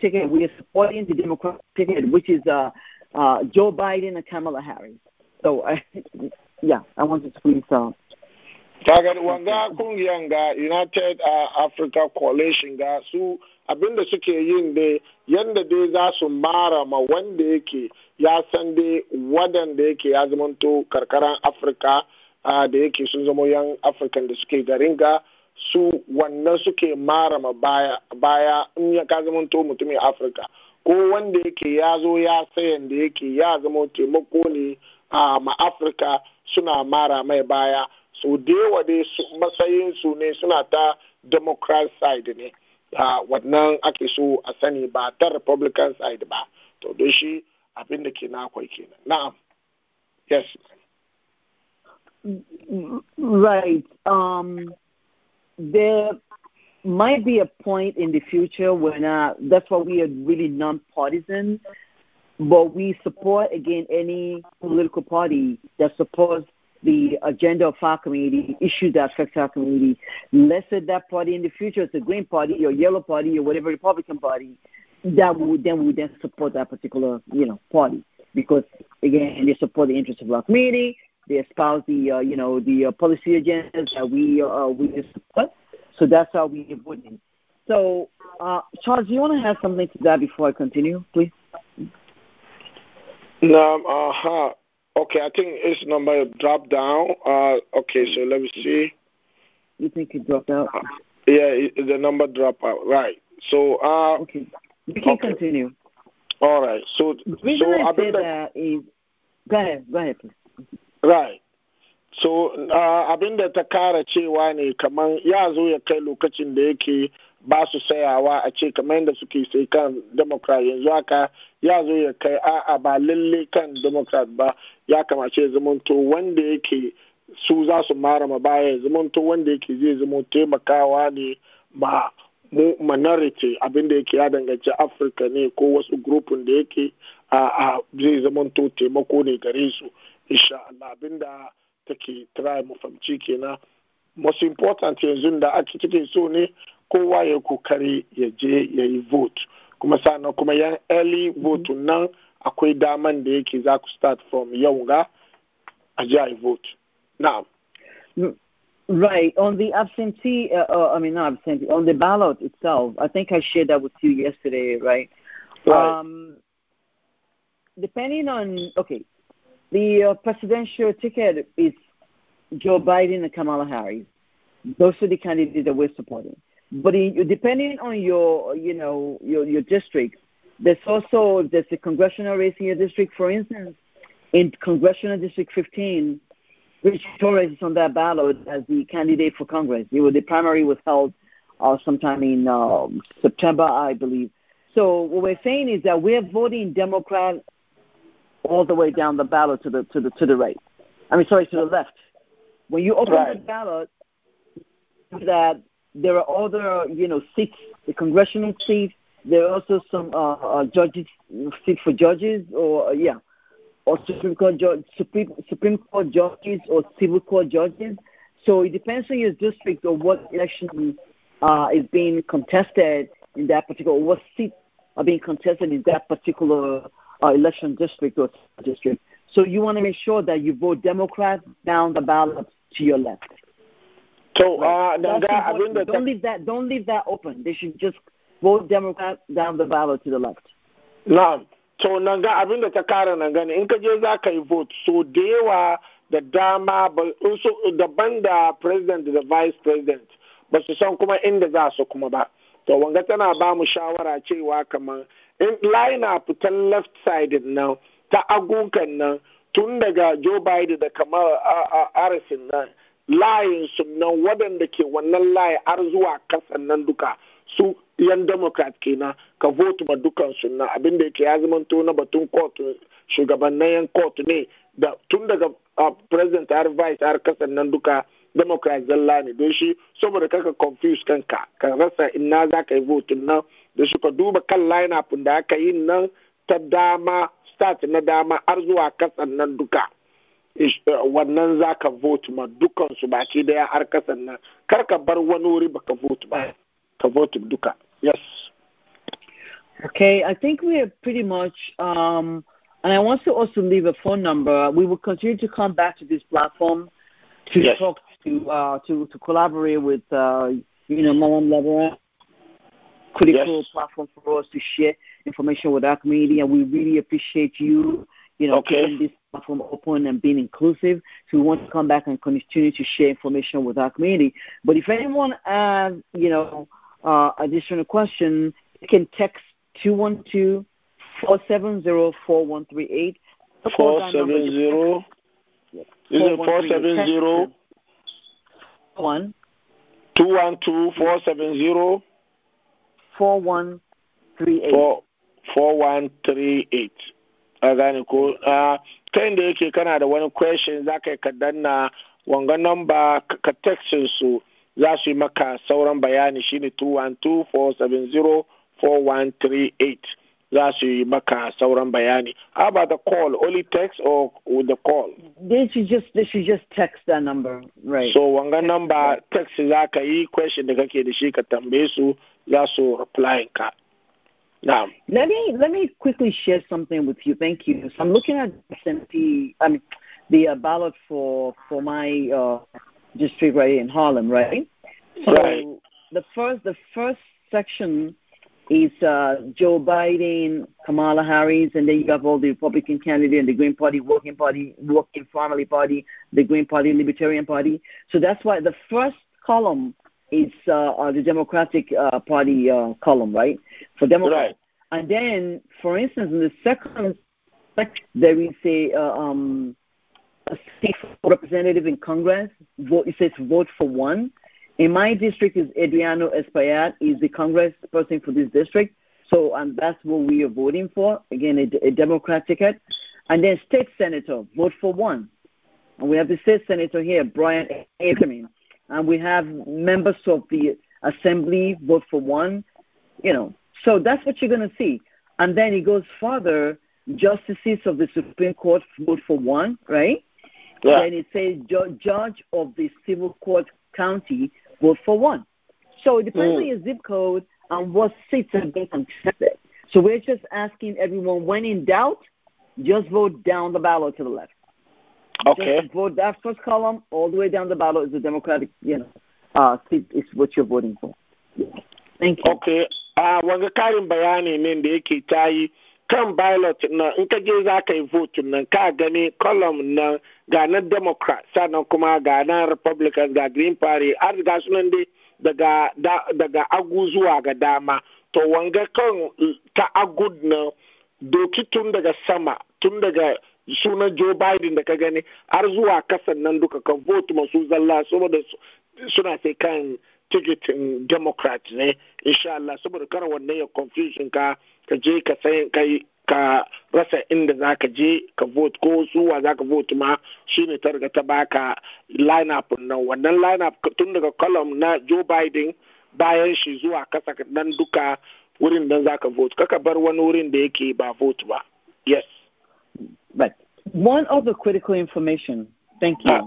ticket. We are supporting the Democratic ticket, which is uh, uh, Joe Biden and Kamala Harris. So, uh, [laughs] yeah, I wanted to please uh, kaga wanga kungiyan united uh, africa coalition ga su abinda suke yin da yanda dai za su mara ma wanda yake ya san dai wadanda yake ya zamanto karkaran afirka uh, da yake sun zama yan afirkan da suke garin ga su wannan suke mara ma baya, baya in ya ka zamanto mutumin afirka. Ko wanda yake ya zo ya sayan da yake ya zama taimako ne a ma afirka suna mara mai baya. So da yawa dai matsayin su ne suna ta democrat side ne. Wannan ake so a sani ba ta republican side ba. To don shi abin da ke na akwai kenan na'am. Yes right. Um there might be a point in the future when uh, that's why we are really non-partisan but we support again any political party that supports the agenda of our community, issues that affect our community. Let's say that party in the future is a Green Party or Yellow Party or whatever Republican Party, that would then we would then support that particular you know party because again they support the interests of our community. They espouse the uh, you know the uh, policy agendas that we uh, we support. So that's how we are voting. So uh, Charles, do you want to have something to that before I continue, please? No, uh huh. Okay, I think its number dropped down. Uh, okay, so let me see. You think it dropped out? Uh, yeah, the number dropped out. Right. So. Uh, okay. You can okay. continue. All right. So, The reason so I say abinda that is, go ahead, go ahead, please. Right. So uh, abin da ta kara cewa ne kamar ya zo ya kai lokacin da yake ba su sayawa a ce kamar yadda suke sai kan democrat. Yanzu haka ya zo ya kai a'a ba lalle kan democrat ba. Ya kamace ya wanda yake su za su mara ma baya ya zamanto wanda yake zai zama taimakawa ne ma mu minority. Abin da yake ya danganci afirka ne ko wasu grupin da yake a zai zamanto taimako ne gare su. Insha Allah abinda take try mu fahimci kenan most important yanzu da ake kike so ne kowa ya kokari ya je ya yi vote kuma sannan kuma yan early vote nan akwai daman da yake za ku start from yau ga a a yi vote na'am Right. On the absentee, uh, uh, I mean, not absentee, on the ballot itself, I think I shared that with you yesterday, right? Right. Um, depending on, okay, the uh, presidential ticket is Joe Biden and Kamala Harris. Those are the candidates that we're supporting. But in, depending on your, you know, your your district, there's also there's a congressional race in your district. For instance, in congressional district 15, Rich Torres is on that ballot as the candidate for Congress. It was the primary was held uh, sometime in um, September, I believe. So what we're saying is that we're voting Democrat all the way down the ballot to the to the to the right. I mean, sorry, to the left. When you open Right. the ballot, that there are other you know seats, the congressional seats. There are also some uh, uh, judges seats for judges, or uh, yeah, or Supreme Court judge, Supreme Supreme Court judges or civil court judges. So it depends on your district or what election uh, is being contested in that particular, what seats are being contested in that particular uh, election district or district. So you want to make sure that you vote Democrat down the ballot to your left. So uh, That's da abin important. Don't leave that. Don't leave that open. They should just vote Democrat down the ballot to the left. Na'am. So nan ga abin da ta kara nan gani in ka je za ka yi vote so da yawa da dama ba in so daban da president da vice president ba su san kuma inda za su kuma ba. To wanga tana ba mu shawara cewa kamar in line na fitan left side nan ta agukan nan tun daga Joe Biden da kamar Harrison nan layin su nan waɗanda ke wannan layi har zuwa kasan nan duka su yan democrat kenan ka vote ma dukan su nan. Abinda yake ya zama to na batun court shugabannin yan court ne da tun daga president har vice har kasan nan duka democrat zalla ne. Don shi saboda kaka confuse kanka ka rasa ina za ka yi vote nan. Da suka duba kan line-up da aka yi nan ta dama start na dama har zuwa kasan nan duka. Uh, wannan za ka vote ma dukansu baki ɗaya har kasan nan. Kar ka bar wani wuri baka vote ba ka vote duka. Yes. Okay, I think we are pretty much, um, and I want to also leave a phone number. We will continue to come back to this platform to Yes. talk to uh, to to collaborate with uh, you know Mawan Leveran. Critical Yes. platform for us to share information with our community, and we really appreciate you. You know, Okay. keeping this platform open and being inclusive. So we want to come back and continue to share information with our community. But if anyone has, you know, uh, additional question, you can text 212-470-4138. four seven zero is it four seven zero One. two one two four seven zero four one three eight. four four one three eight. A gane ko uh, kai da yake kana da wani question za ka yi ka danna wanga number ka textin su za su yi maka sauran bayani. Shine 212-470-4138 za su yi maka sauran bayani how about the call only text or with the call They should just they should just text that number, right? so wanga number text za ka yi question da kake da shi ka tambaye su za su reply ka na'am Let me let me quickly share something with you. Thank you. So I'm looking at SMP, I mean, the uh, ballot for for my uh, district right in Harlem, right? So Right. the first the first section is uh, Joe Biden, Kamala Harris, and then you have all the Republican candidate and the Green Party, Working Party, Working Family Party, the Green Party, Libertarian Party. So that's why the first column is uh, the Democratic uh, Party uh, column, right? For Democrats. Right. And then, for instance, in the second there is a, uh, um, a state representative in Congress. Vote, it says vote for one. In my district is Adriano Espaillat. He's the Congress person for this district. So um, that's what we are voting for. Again, a, a Democrat ticket. And then state senator, vote for one. And we have the state senator here, Brian Ackerman. And we have members of the assembly vote for one. You know, so that's what you're going to see. And then it goes further. Justices of the Supreme Court vote for one, right? Yeah. Then it says judge of the civil court county vote for one. So it depends Mm. on your zip code and what seats are being contested. So we're just asking everyone, when in doubt, just vote down the ballot to the left. Okay. Just vote that first column all the way down the ballot is the Democratic, you know, uh, seat is what you're voting for. Thank you. Okay. A wanga karin bayani ne da yake ta yi kan ballot na in ka je za ka yi vote nan ka gani column nan ga na Democrat sannan kuma ga na Republicans ga Green Party har ga sunan dai daga da, daga agu zuwa ga dama. To wanga kan ta agud na doki tun daga sama tun daga sunan Joe Biden da ka gani har zuwa kasan nan duka kan vote masu zalla saboda su- suna sai kan tikitin democrat ne? Insha Allah saboda kar wannan ya confusion ka ka je ka sai kai ka rasa inda za ka je ka vote ko suwa za ka vote ma shine ta riga ta baka lineup nan. Wannan lineup tun daga column na Joe Biden bayan shi zuwa kasa nan duka wurin nan za ka vote. Kaka bar wani wurin da yake ba vote ba. Yes. But one of the critical information, thank you, Ah.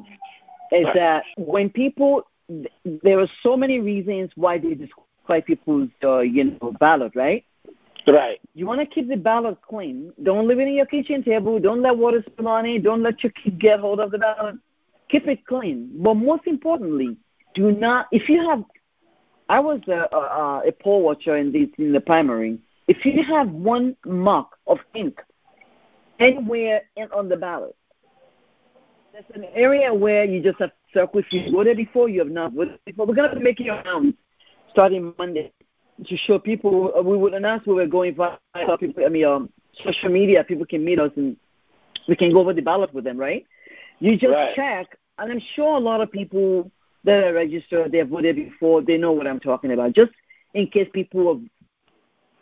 is Ah. that when people, there are so many reasons why they disqualify people's, uh, you know, ballot, right? right You want to keep the ballot clean. Don't leave it in your kitchen table. Don't let water spill on it. Don't let your kid get hold of the ballot. Keep it clean. But most importantly, do not. If you have, I was a, a, a poll watcher in the in the primary. If you have one mark of ink anywhere in, on the ballot, there's an area where you just have to circle. If you voted before, you have not voted before. We're going to be making rounds starting Monday to show people. uh, We would announce we were going via people. I mean, um, social media. People can meet us and we can go over the ballot with them, right? You just Right. check, and I'm sure a lot of people that are registered, they've voted before, they know what I'm talking about. Just in case people,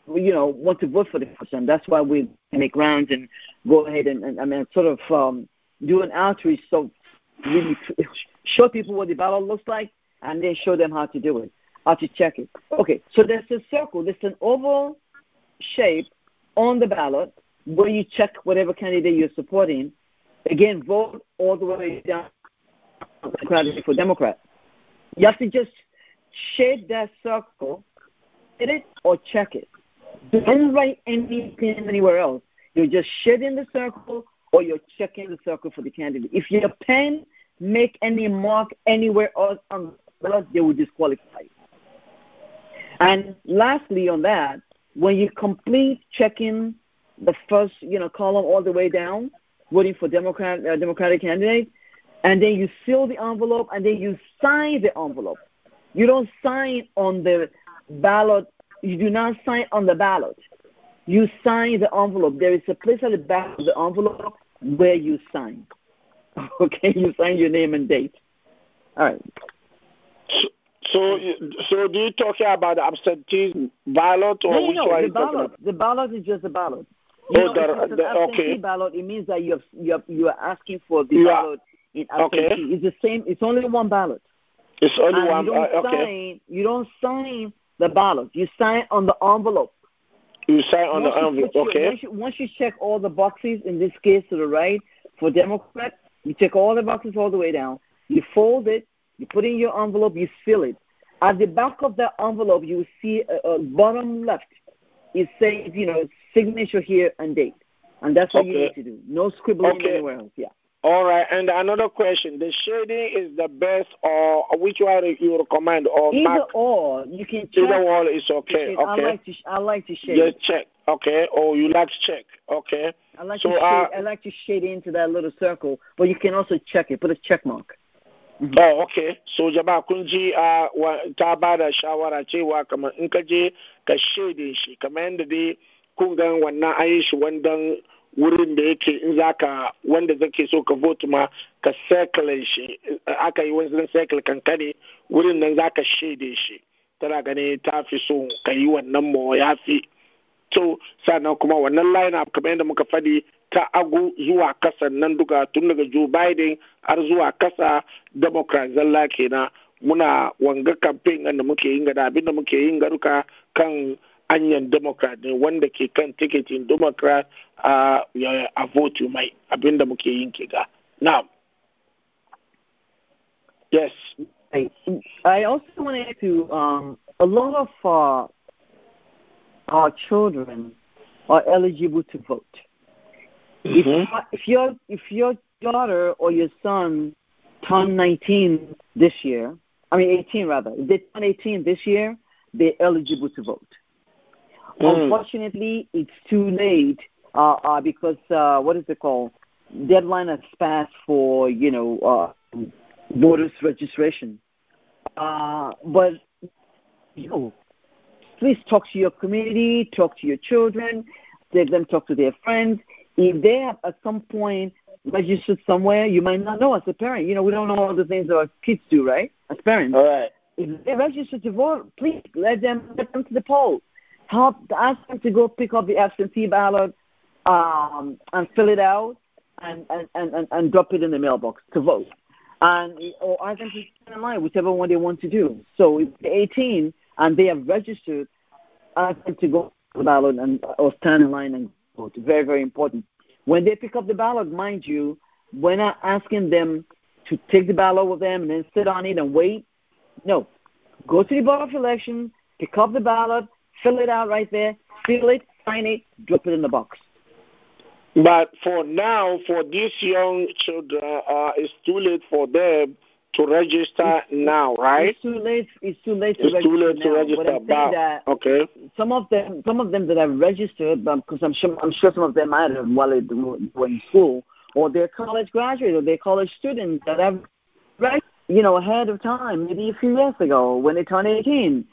have, you know, want to vote for the person. That's why we make rounds and go ahead and, and I mean, sort of um, do an outreach so really show people what the ballot looks like and then show them how to do it, how to check it. Okay, so there's a circle, there's an oval shape on the ballot where you check whatever candidate you're supporting. Again, vote all the way down Democratic for Democrat. You have to just shade that circle, hit it or check it. Don't write anything anywhere else. You're just shading the circle or you're checking the circle for the candidate. If your pen make any mark anywhere else on the ballot, they will disqualify you. And lastly, on that, when you complete checking the first, you know, column all the way down, voting for Democrat uh, Democratic candidate, and then you seal the envelope, and then you sign the envelope. You don't sign on the ballot. You do not sign on the ballot. You sign the envelope. There is a place at the back of the envelope where you sign. [laughs] Okay, you sign your name and date. All right. So, so, so do you talking about the absentee ballot or No, which no. The ballot. The ballot is just a ballot. Oh, know, the- if it's an the- absentee okay. ballot, it means that you have, you have, you are asking for the You are- ballot in Okay. absentee. It's the same. It's only one ballot. It's only and one. you don't uh, okay. sign. You don't sign the ballot. You sign on the envelope. You sign on once the envelope. Okay. once, you, once you check all the boxes, in this case to the right for Democrat, you check all the boxes all the way down. You fold it. You put in your envelope. You seal it. At the back of the envelope, you see a, a bottom left. It says, you know, signature here and date, and that's what you need to do. No scribbling Okay. anywhere else. Yeah. All right. And another question: the shading is the best, or which one you recommend? Or Either mark? or, you can check. Either one is okay. shade. I Okay. like to. sh- I like to shade. Just check. Okay. Or you like to check. Okay. I like So, to shade. uh, I like to shade into that little circle, but you can also check it. Put a check mark. Oh, okay. So jama'a kun ji a ta ba da shawara cewa kamar in ka je ka shaide shi kamar yadda dai kun ga wannan an yi shi wandan wurin da yake in zaka wanda zake so ka vote ma ka circle shi. Aka yi wani circle kankane wurin nan zaka shaide shi. Tana gani ta fi so ka yi wannan mo ya fi. To sannan kuma wannan line up kamar yadda muka faɗi ta agu zuwa kasa nan duka tun daga Joe Biden har zuwa kasa Democrat zalla kenan. Muna wanga campaign da muke yin gada abin da muke yin garuka kan anyan democrat ne wanda ke kan tiketin democrat a a vote mai abinda muke yin ke ga now yes I also wanted to um, a lot of uh, our children are eligible to vote. Mm-hmm. If, if your if your daughter or your son turn 19 this year, I mean 18 rather, if they turn 18 this year, they're eligible to vote. Mm. Unfortunately, it's too late uh, uh, because uh, what is it called? Deadline has passed for you know uh, voters registration. Uh, but you know, please talk to your community, talk to your children, let them talk to their friends. If they have at some point registered somewhere, you might not know as a parent. You know, we don't know all the things our kids do, right? As parents. All right. If they register to vote, please let them let them to the polls. Help ask them to go pick up the absentee ballot um, and fill it out and, and, and, and drop it in the mailbox to vote. And or ask them to stand in line, whichever one they want to do. So if they're 18 and they have registered, ask them to go to the ballot and or stand in line and vote. Very very important. When they pick up the ballot, mind you, we're not asking them to take the ballot with them and then sit on it and wait. No, go to the board of election, pick up the ballot, fill it out right there, fill it, sign it, drop it in the box. But for now, for these young children, uh, it's too late for them to register now, right? It's too late. It's too late to It's register too late now. to register. That okay. some of them, some of them that have registered, because I'm sure, I'm sure some of them might have while they were in school, or they're college graduates, or they're college students that have, right, you know, ahead of time, maybe a few years ago when they turn 18.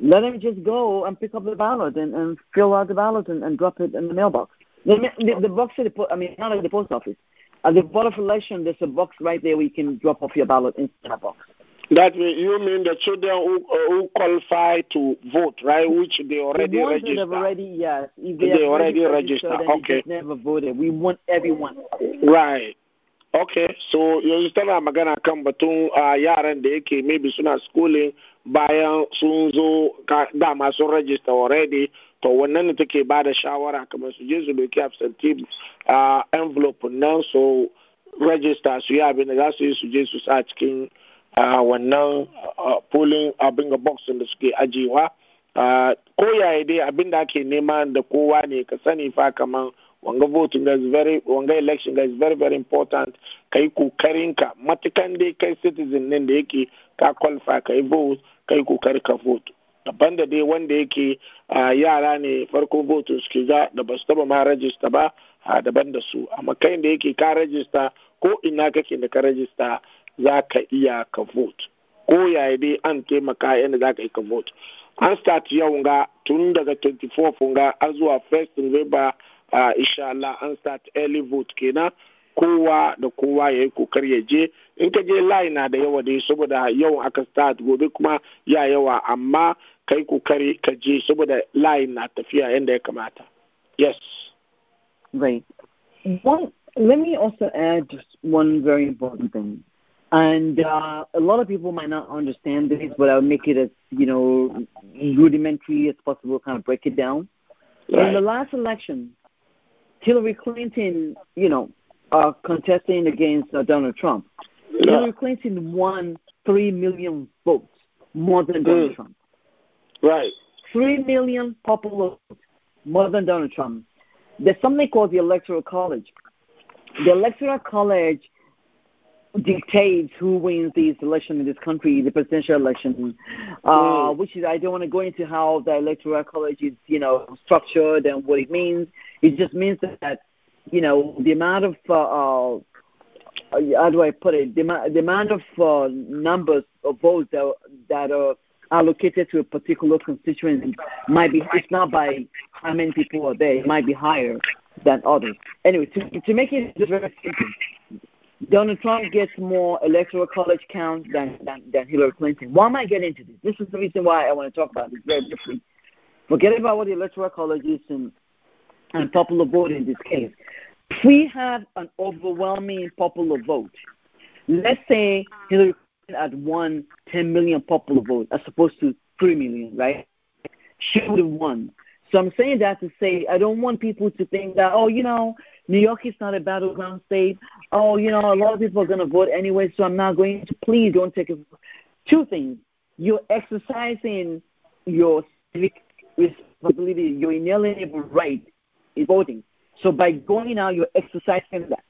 Let them just go and pick up the ballot and, and fill out the ballot and, and drop it in the mailbox. The, the, the box at the, po- I mean, not at the post office. At the board of election, there's a box right there where you can drop off your ballot in that box. That means you mean the children who, uh, who qualify to vote, right? Which they already the ones registered. that have already, yes, if they, They already registered, registered, they okay. never voted. We want everyone. Right. Okay, so yanzu tana magana kan batun uh, yaran da yake maybe suna schooling bayan sun zo dama sun register already. To wannan ne take ba da shawara kamar su je su doki absentee uh, envelope nan so register su yi abin da za su yi su je su sa cikin uh, wannan uh, polling abin ga box da suke ajiyewa. Ko yaya dai abin da ake nema da kowa ne ka sani fa kamar wanga voting ga is very wanga election ga is very very important. Kai ƙoƙarin ka matukan dai kai citizen ne da yake ka qualify kai vote kai ƙoƙari ka vote. Daban da dai wanda yake yara ne farko vote suke ga da ba su taba ma register ba daban da su. Amma kai da yake ka register ko ina kake da ka register za ka iya ka vote. Ko yaya dai an taimaka yadda za ka yi ka vote. An start yau ga tun daga 24 ga har zuwa 1st November uh, insha Allah an start early vote kenan kowa da kowa ya yi kokari ya je in ka je line na da yawa dai saboda yau aka start gobe kuma ya yawa amma kai kokari ka je saboda line na tafiya yadda ya kamata yes Right. One, let me also add just one very important thing. And uh, a lot of people might not understand this, but I'll make it as you know rudimentary as possible. Kind of break it down. In the last election, Hillary Clinton, you know, uh, contesting against uh, Donald Trump, Yeah. Hillary Clinton won three million votes more than Donald Mm. Trump. right Three million popular votes more than Donald Trump. There's something called the Electoral College. The Electoral College dictates who wins this election in this country, the presidential election, uh, Mm. which is I don't want to go into how the Electoral College is, you know, structured and what it means. It just means that, you know, the amount of uh, uh, how do I put it? The, the amount of uh, numbers of votes that, that are allocated to a particular constituency might be it's not by how many people are there, it might be higher than others. Anyway, to, to make it just very simple, Donald Trump gets more electoral college count than, than, than Hillary Clinton. Why am I getting into this? This is the reason why I want to talk about this very briefly. Forget about what the electoral college is and, and popular vote in this case. We have an overwhelming popular vote, let's say Hillary Clinton had won 10 million popular votes as opposed to 3 million, right? She would have won. So I'm saying that to say I don't want people to think that, oh, you know, New York is not a battleground state. Oh, you know, a lot of people are going to vote anyway, so I'm not going to. Please don't take it. Two things. You're exercising your civic responsibility, your inalienable right in voting. So by going out, you're exercising that.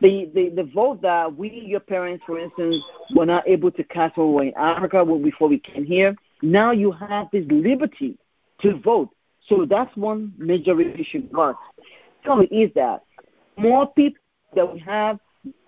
The, the, the vote that we, your parents, for instance, were not able to cast when we were in Africa before we came here, now you have this liberty to vote. So that's one major issue. But secondly is that more people that we have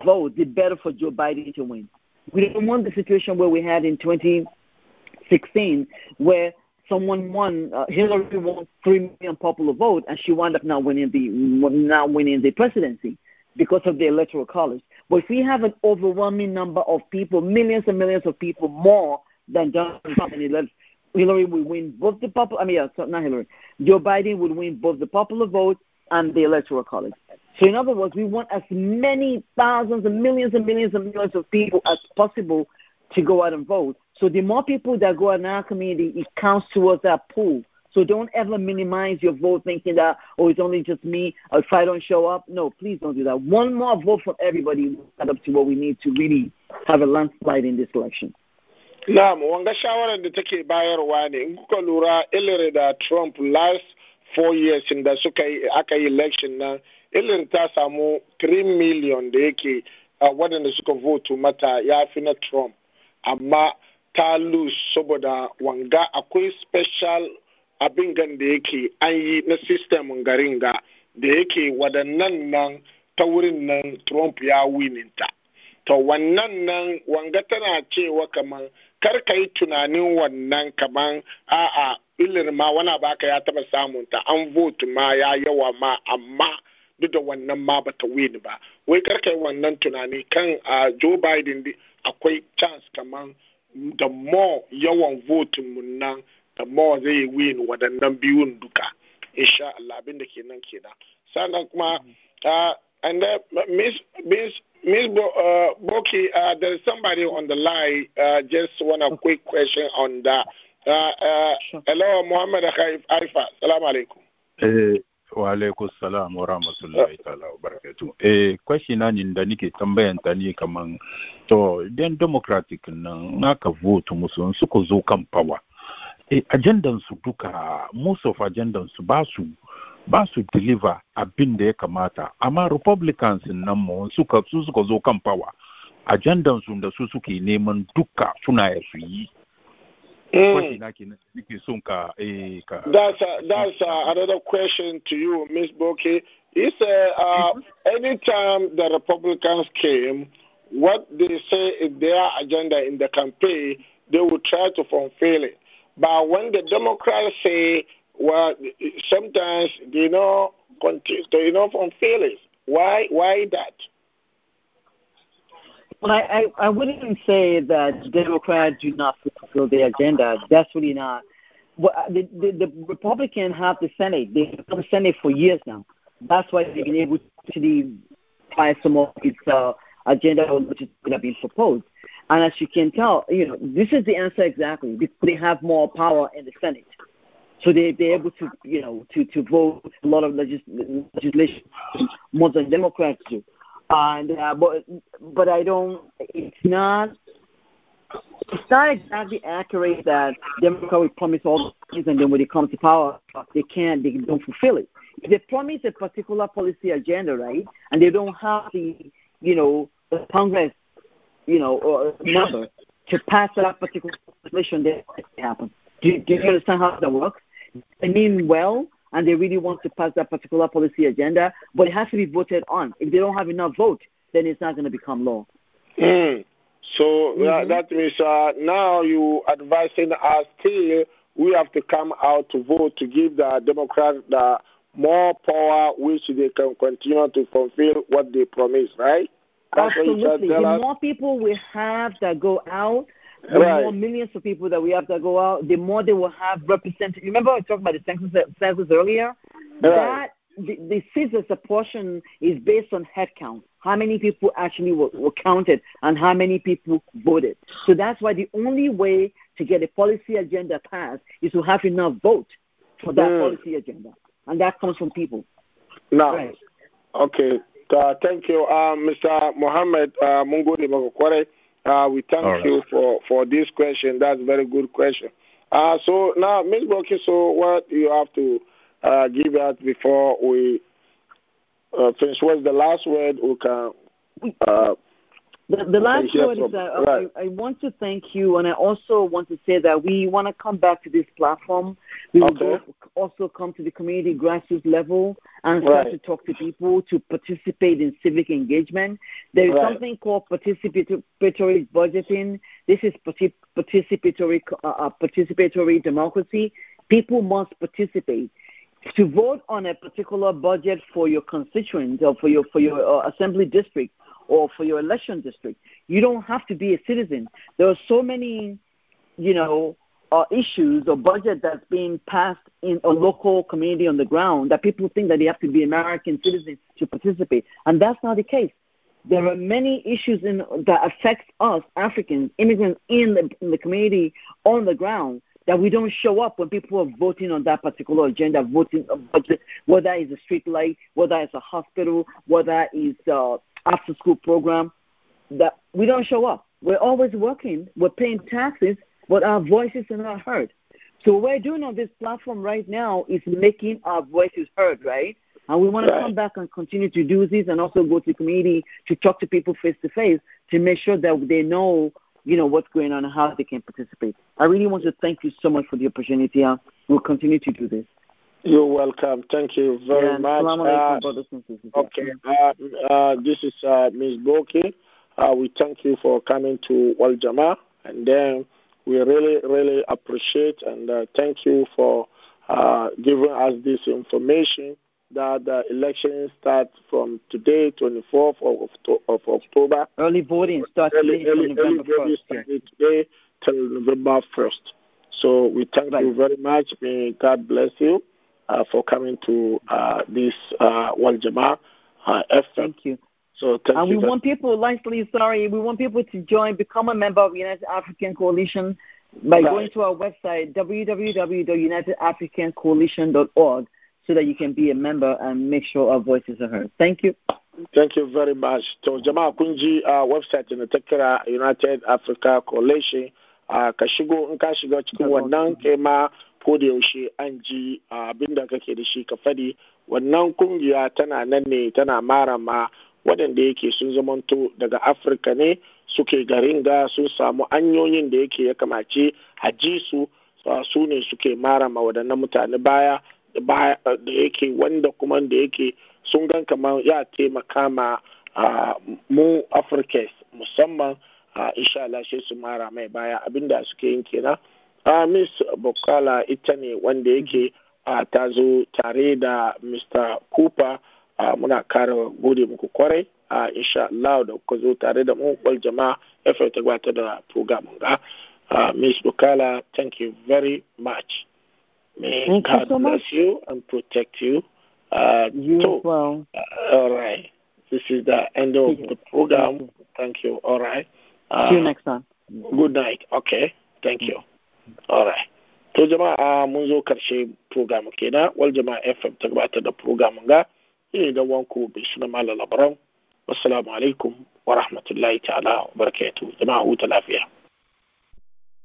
vote, the better for Joe Biden to win. We don't want the situation where we had in 2016, where someone won, uh, Hillary won three million popular vote, and she wound up not winning the not winning the presidency because of the electoral college. But if we have an overwhelming number of people, millions and millions of people more than Donald Trump and Hillary would win both the popular. I mean, yeah, not Hillary. Joe Biden would win both the popular vote and the electoral college. So, in other words, we want as many thousands and millions and millions and millions of people as possible to go out and vote. So, the more people that go out in our community, it counts towards that pool. So, don't ever minimize your vote thinking that, oh, it's only just me, or if I don't show up. No, please don't do that. One more vote from everybody will add up to what we need to really have a landslide in this election. Na'am, wanga shawarar da take bayarwa ne in kuka lura da Trump last four years da suka yi aka yi election nan Hillary ta samu 3 million da yake waɗanda suka vote mata ya fi na Trump amma ta lose saboda wanga akwai special abin gan da yake an yi na system garin ga da yake waɗannan nan ta wurin nan Trump ya wininta. To wannan nan wanga tana cewa kaman kar ka yi tunanin wannan kaman a'a ilir ma wani baka ya taba samun ta an vote ma ya yawa ma amma duk da wannan ma bata win ba. Wai kar ka yi wannan tunani kan a Joe Biden akwai chance kaman da more yawan vote mun nan da more zai win waɗannan biyun duka. Insha Allah abin da kenan kenan sannan kuma and then Miss Miss Miss Bo, uh, Boki, uh, there is somebody on the line. Uh, just want a quick question on that. Uh, uh, Sure. hello, Muhammad Arifa. Salam alaikum. Eh, wa alaikum salam wa rahmatullahi ta'ala wa barakatuh. Eh, question na da nike tambayan ta ne kaman to idan democratic nan naka vote musu suka zo kan power. Eh, ajandan su duka most of ajandan su ba su ba su deliver abin da ya kamata. Amma republicans nan mu suka su suka zo kan power. Ajandan su da su suke neman duka suna ya su yi question na kenan nake son ka ka That's uh, that's uh, another question to you, Miss Boki. He said, uh, anytime the Republicans came, what they say is their agenda in the campaign, they will try to fulfill it. But when the Democrats say, well, sometimes they know continue, they know fulfill it. Why? Why that? Well, I, I, I wouldn't say that Democrats do not fulfill their agenda. That's really not. Well, the, the, the Republicans have the Senate. They've the Senate for years now. That's why they've been able to actually apply some of its uh, agenda which is going to be proposed. And as you can tell, you know, this is the answer exactly. They have more power in the Senate. So they, they're able to, you know, to, to vote a lot of legis- legislation more than Democrats do and uh, but but I don't. It's not. It's not exactly accurate that Democrats will promise all things and then when they come to power, they can't. They don't fulfill it. If they promise a particular policy agenda, right, and they don't have the, you know, the Congress, you know, or number to pass that particular legislation, then it happen. Do, do you understand how that works? They mean well, and they really want to pass that particular policy agenda, but it has to be voted on. If they don't have enough vote, then it's not going to become law. Mm. So uh, that means uh, now you advising us still we have to come out to vote to give the Democrats the more power which they can continue to fulfill what they promise, right? That's Absolutely. The more people we have that go out, the Right. more millions of people that we have that go out, the more they will have represented. Remember, I talked about the census, census earlier? That the, the census portion is based on head count. How many people actually were, were counted and how many people voted. So that's why the only way to get a policy agenda passed is to have enough vote for that Mm. policy agenda. And that comes from people. Now, Right. okay. Uh, thank you, uh, Mr. Mohammed uh, Makokware. Uh, we thank right. you for, for this question. That's a very good question. Uh, so now, Ms. Boki, so what you have to uh, give out before we uh, finish? What's the last word we can uh, The, the last word is that right. I, I want to thank you, and I also want to say that we want to come back to this platform. We will Okay. go, also come to the community grassroots level and start Right. to talk to people to participate in civic engagement. There is Right. something called participatory budgeting. This is participatory uh, uh, participatory democracy. People must participate to vote on a particular budget for your constituent or for your for your uh, assembly district or for your election district. You don't have to be a citizen. There are so many, you know, uh, issues or budget that's being passed in a local community on the ground that people think that they have to be American citizens to participate, and that's not the case. There are many issues in, that affect us Africans, immigrants in the, in the community on the ground that we don't show up when people are voting on that particular agenda, voting on budget, whether it's a street light, whether it's a hospital, whether it's uh, after school program, that we don't show up. We're always working, we're paying taxes, but our voices are not heard. So what we're doing on this platform right now is making our voices heard, right? And we want to Right. come back and continue to do this and also go to the community to talk to people face to face to make sure that they know, you know, what's going on and how they can participate. I really want to thank you so much for the opportunity. We'll continue to do this. You're welcome. Thank you very Yeah, much. Uh, alaikum, brothers and sisters. Okay. Uh, uh, this is uh, Ms. Boki. Uh, we thank you for coming to Wal Jama, and then we really, really appreciate and uh, thank you for uh, giving us this information that the elections start from today, 24th of, of October. Early voting starts Early, today early, early November voting 1st. Yeah. today till November 1st. So we thank you very much. May God bless you uh, for coming to uh, this uh, Wal Jama uh. Thank you. So thank and you. we very- want people, lastly, sorry, we want people to join, become a member of United African Coalition by Right. going to our website, www.unitedafricancoalition.org, so that you can be a member and make sure our voices are heard. Thank you. Thank you very much. To jama'a kun ji a website na ta kira United Africa Coalition a ka shigo in ka shiga cikin wannan kai ma ko da yaushe an ji abin da kake da shi ka faɗi wannan ƙungiya tana nan ne tana mara ma waɗanda yake sun zamanto daga Afirka ne suke garin ga sun samu hanyoyin da yake ya kamace a ji su su ne suke mara ma waɗannan mutane baya da yake wanda kuma da yake sun gan kamar ya taimaka ma mu afirka musamman insha Allah sai su mara mai baya. Abinda suke yin kenan miss bukala ita ne wanda yake ah, ta zo tare da mr cooper ah, muna kara gode muku kwarai a insha Allah da kuka zo tare da mu wal jama'a ta gabatar da program ga Ah, miss bukala thank you very much may Thank you God so bless much. you and protect you uh, You so, well. uh, all right. This is the end of the program. Thank you. All right. Uh, See you next time. Good night. Okay. Thank you. All right. To jama'a mun zo ƙarshe program kenan wal jama'a FM ta gabatar da program ga ne da wanku bai suna malala labaran. Wassalamu alaikum wa rahmatullahi ta'ala wa barakatuh. Jama'a huta lafiya.